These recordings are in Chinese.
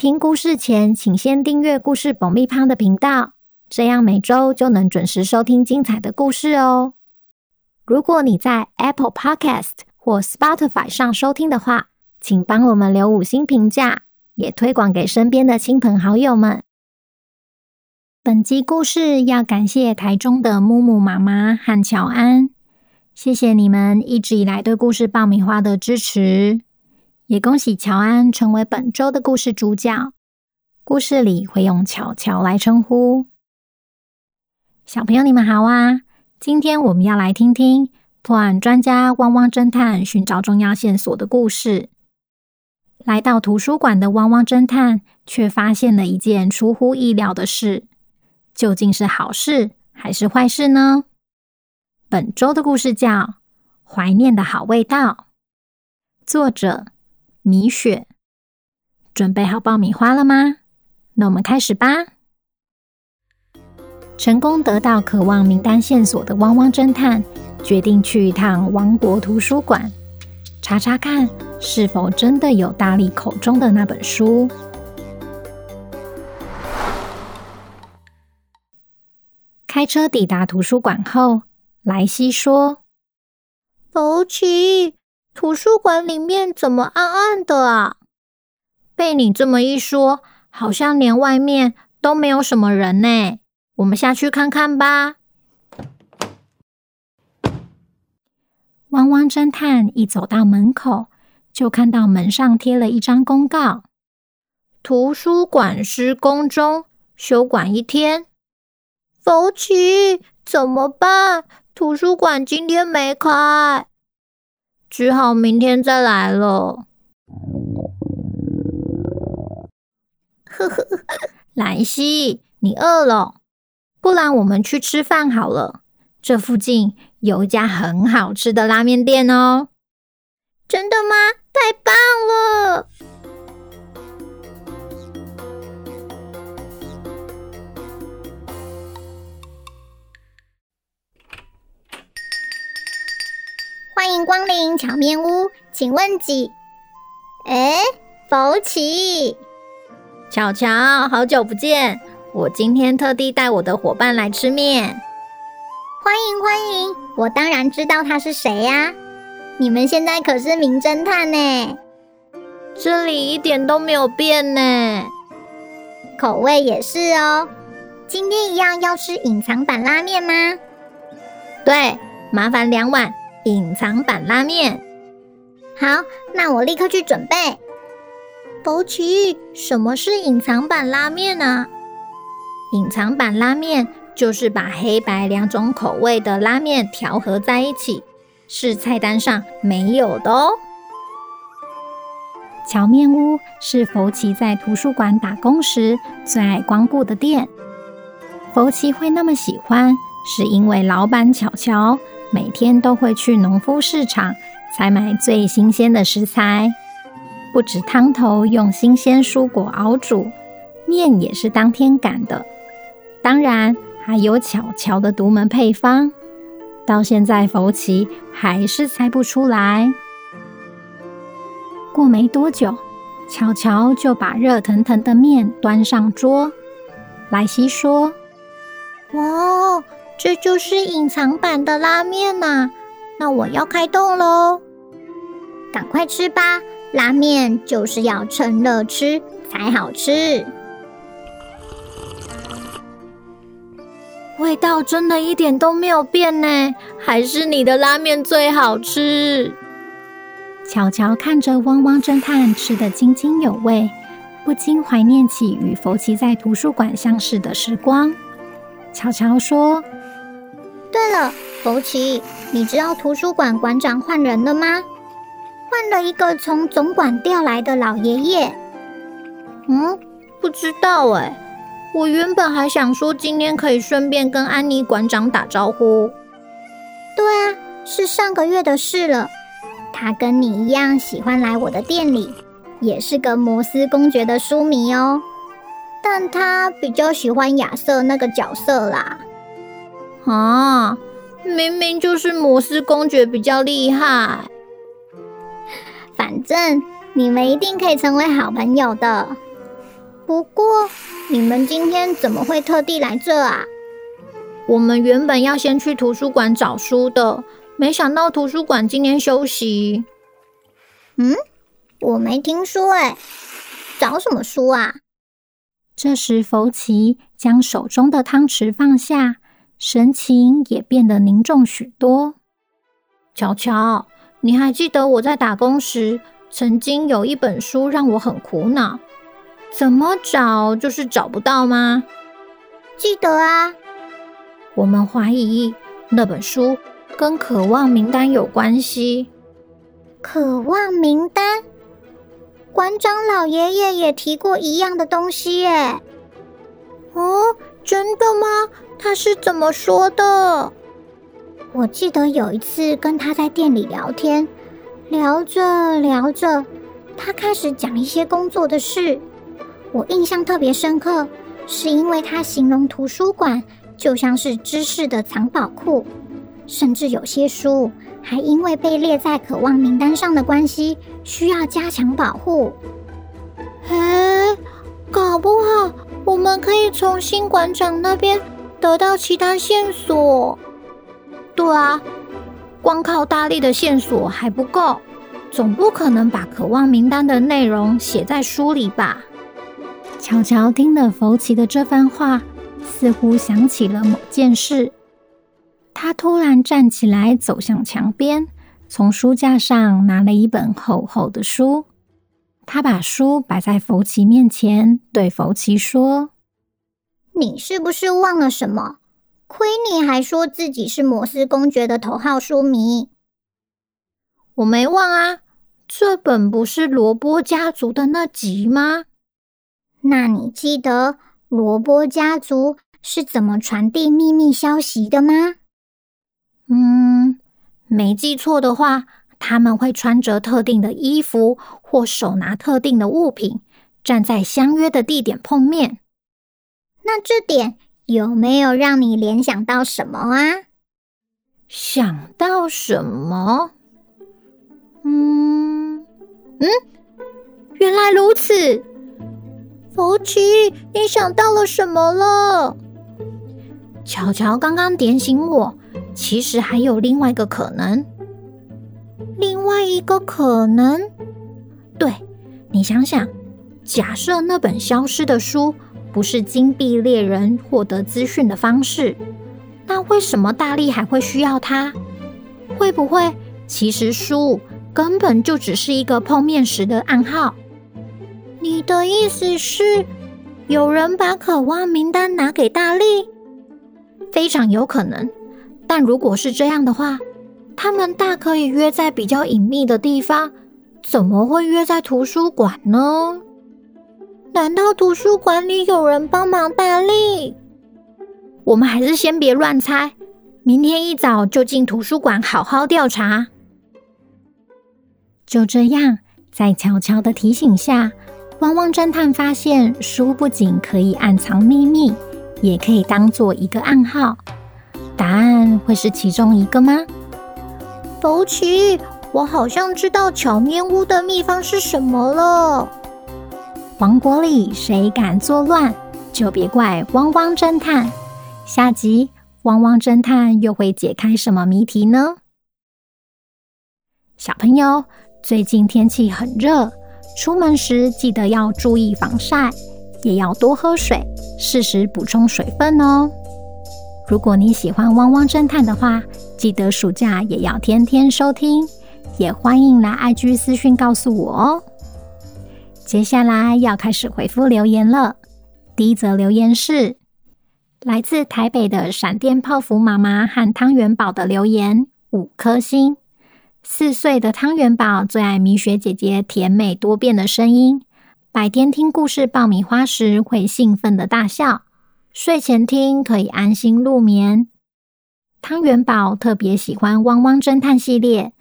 听故事前，请先订阅故事爆米花的频道，这样每周就能准时收听精彩的故事哦。如果你在 Apple Podcast 或 Spotify 上收听的话，请帮我们留五星评价，也推广给身边的亲朋好友们。本集故事要感谢台中的木木妈妈和乔安，谢谢你们一直以来对故事爆米花的支持。也恭喜乔安成为本周的故事主角。故事里会用乔乔来称呼。小朋友，你们好啊！今天我们要来听听破案专家汪汪侦探寻找重要线索的故事。来到图书馆的汪汪侦探，却发现了一件出乎意料的事。究竟是好事还是坏事呢？本周的故事叫《怀念的好味道》，作者。米雪，准备好爆米花了吗？那我们开始吧。成功得到渴望名单线索的汪汪侦探，决定去一趟王国图书馆，查查看是否真的有大力口中的那本书。开车抵达图书馆后，莱西说：“福奇。”图书馆里面怎么暗暗的啊？被你这么一说，好像连外面都没有什么人呢。我们下去看看吧。汪汪侦探一走到门口，就看到门上贴了一张公告：图书馆施工中，休馆一天。福奇，怎么办？图书馆今天没开。只好明天再来了。呵呵，莱西，你饿了？不然我们去吃饭好了。这附近有一家很好吃的拉面店哦。真的吗？太棒了！欢迎光临巧面屋，请问几？哎，福奇，巧巧，好久不见！我今天特地带我的伙伴来吃面。欢迎欢迎，我当然知道他是谁呀！你们现在可是名侦探呢。这里一点都没有变呢，口味也是哦。今天一样要吃隐藏版拉面吗？对，麻烦两碗。隐藏版拉面，好，那我立刻去准备。福奇，什么是隐藏版拉面呢？隐藏版拉面就是把黑白两种口味的拉面调和在一起，是菜单上没有的哦。荞面屋是福奇在图书馆打工时最爱光顾的店。福奇会那么喜欢，是因为老板巧巧。每天都会去农夫市场采买最新鲜的食材，不止汤头用新鲜蔬果熬煮，面也是当天擀的。当然还有巧巧的独门配方，到现在福奇还是猜不出来。过没多久，巧巧就把热腾腾的面端上桌。莱西说：“哇！”这就是隐藏版的拉面呐、啊！那我要开动喽，赶快吃吧！拉面就是要趁热吃才好吃，味道真的一点都没有变呢，还是你的拉面最好吃。巧巧看着汪汪侦探吃得津津有味，不禁怀念起与福奇在图书馆相识的时光。巧巧说。对了，福奇，你知道图书馆馆长换人了吗？换了一个从总馆调来的老爷爷。嗯，不知道哎。我原本还想说今天可以顺便跟安妮馆长打招呼。对啊，是上个月的事了。他跟你一样喜欢来我的店里，也是个摩斯公爵的书迷哦。但他比较喜欢亚瑟那个角色啦。啊，明明就是摩斯公爵比较厉害。反正你们一定可以成为好朋友的。不过，你们今天怎么会特地来这啊？我们原本要先去图书馆找书的。没想到图书馆今天休息。嗯，我没听说哎，找什么书啊？这时，福奇将手中的汤匙放下，神情也变得凝重许多。乔乔，你还记得我在打工时，曾经有一本书让我很苦恼，怎么找就是找不到吗？记得啊，我们怀疑那本书。跟渴望名单有关系。渴望名单，馆长老爷爷也提过一样的东西耶。哦，真的吗？他是怎么说的？我记得有一次跟他在店里聊天，聊着聊着，他开始讲一些工作的事。我印象特别深刻，是因为他形容图书馆就像是知识的藏宝库。甚至有些书还因为被列在渴望名单上的关系，需要加强保护。哎，搞不好我们可以从新馆长那边得到其他线索。对啊，光靠大力的线索还不够，总不可能把渴望名单的内容写在书里吧？乔乔听了福奇的这番话，似乎想起了某件事。他突然站起来，走向墙边，从书架上拿了一本厚厚的书。他把书摆在福奇面前，对福奇说：“你是不是忘了什么？亏你还说自己是摩斯公爵的头号书迷。”“我没忘啊，这本不是罗波家族的那集吗？”“那你记得罗波家族是怎么传递秘密消息的吗？”嗯，没记错的话，他们会穿着特定的衣服，或手拿特定的物品，站在相约的地点碰面。那这点有没有让你联想到什么啊？想到什么？嗯嗯，原来如此。福奇，你想到了什么了？乔乔刚刚点醒我。其实还有另外一个可能，另外一个可能，对，你想想，假设那本消失的书不是金币猎人获得资讯的方式，那为什么大力还会需要它？会不会其实书根本就只是一个碰面时的暗号？你的意思是，有人把渴望名单拿给大力？非常有可能。但如果是这样的话，他们大可以约在比较隐秘的地方，怎么会约在图书馆呢？难道图书馆里有人帮忙大力？我们还是先别乱猜，明天一早就进图书馆好好调查。就这样，在乔乔的提醒下，汪汪侦探发现书不仅可以暗藏秘密，也可以当做一个暗号。答案会是其中一个吗？福奇，我好像知道巧面屋的秘方是什么了。王国里谁敢作乱，就别怪汪汪侦探。下集汪汪侦探又会解开什么谜题呢？小朋友，最近天气很热，出门时记得要注意防晒，也要多喝水，适时补充水分哦。如果你喜欢汪汪侦探的话，记得暑假也要天天收听，也欢迎来 IG 私讯告诉我哦。接下来要开始回复留言了。第一则留言是来自台北的闪电泡芙妈妈和汤圆宝的留言，五颗星。四岁的汤圆宝最爱米雪姐姐甜美多变的声音，白天听故事爆米花时会兴奋的大笑。睡前听可以安心入眠。汤圆宝特别喜欢《汪汪侦探》系列，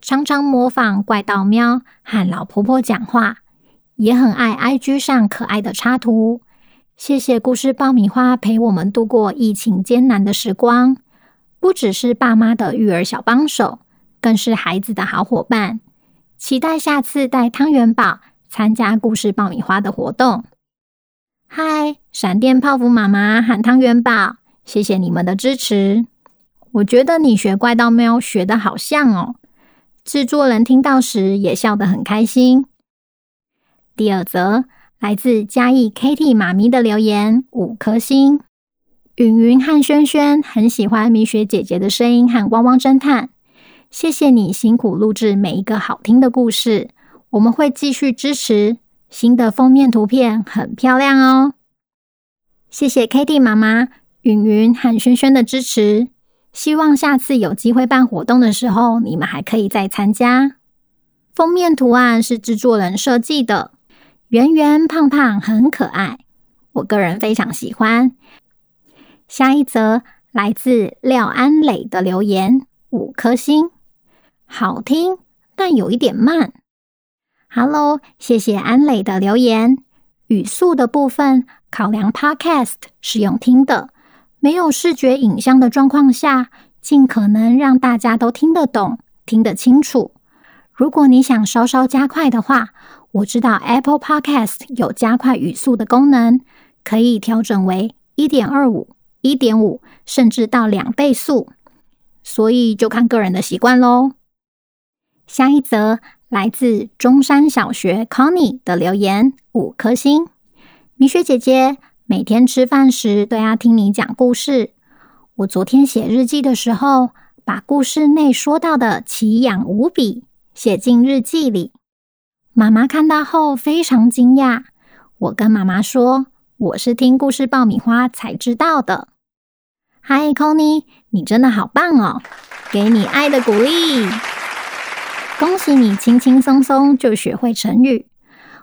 常常模仿怪盗喵和老婆婆讲话，也很爱 IG 上可爱的插图。谢谢故事爆米花陪我们度过疫情艰难的时光，不只是爸妈的育儿小帮手，更是孩子的好伙伴。期待下次带汤圆宝参加故事爆米花的活动。嗨，闪电泡芙妈妈喊汤圆宝，谢谢你们的支持。我觉得你学怪盗喵学得好像哦，制作人听到时也笑得很开心。第二则来自嘉义 Kitty 妈咪的留言，五颗星。云云和轩轩很喜欢米雪姐姐的声音和汪汪侦探，谢谢你辛苦录制每一个好听的故事，我们会继续支持。新的封面图片很漂亮哦，谢谢 Kitty 妈妈、云云和轩轩的支持。希望下次有机会办活动的时候，你们还可以再参加。封面图案是制作人设计的，圆圆胖胖很可爱，我个人非常喜欢。下一则来自廖安磊的留言，五颗星，好听，但有一点慢。Hello，谢谢安磊的留言。语速的部分考量 Podcast 是用听的，没有视觉影像的状况下，尽可能让大家都听得懂、听得清楚。如果你想稍稍加快的话，我知道 Apple Podcast 有加快语速的功能，可以调整为一点二五、一点五，甚至到两倍速，所以就看个人的习惯喽。下一则。来自中山小学 Connie 的留言，五颗星。米雪姐姐每天吃饭时都要听你讲故事。我昨天写日记的时候，把故事内说到的奇痒无比写进日记里。妈妈看到后非常惊讶。我跟妈妈说，我是听故事爆米花才知道的。嗨，Connie，你真的好棒哦！给你爱的鼓励。恭喜你轻轻松松就学会成语，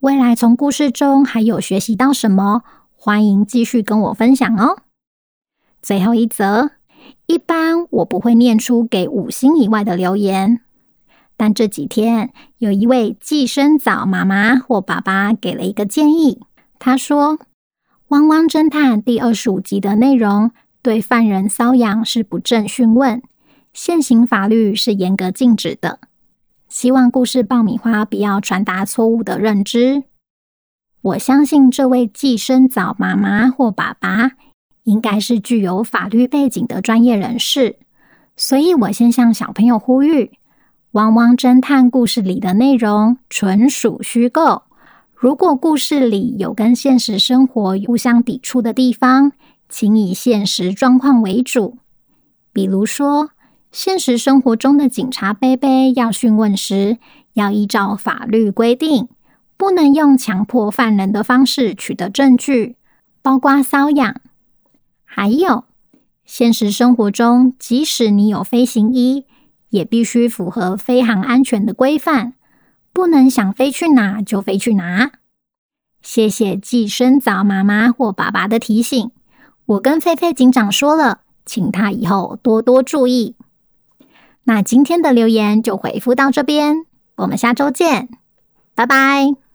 未来从故事中还有学习到什么？欢迎继续跟我分享哦。最后一则，一般我不会念出给五星以外的留言，但这几天有一位寄生藻妈妈或爸爸给了一个建议，他说：“汪汪侦探第二十五集的内容对犯人搔痒是不正讯问，现行法律是严格禁止的。”希望故事爆米花不要传达错误的认知。我相信这位寄生藻妈妈或爸爸应该是具有法律背景的专业人士，所以我先向小朋友呼吁：汪汪侦探故事里的内容纯属虚构。如果故事里有跟现实生活互相抵触的地方，请以现实状况为主，比如说。现实生活中的警察伯伯要讯问时，要依照法律规定，不能用强迫犯人的方式取得证据，包括搔痒。还有，现实生活中，即使你有飞行衣，也必须符合飞航安全的规范，不能想飞去哪就飞去哪。谢谢寄生藻妈妈或爸爸的提醒，我跟菲菲警长说了，请他以后多多注意。那今天的留言就回复到这边，我们下周见，拜拜。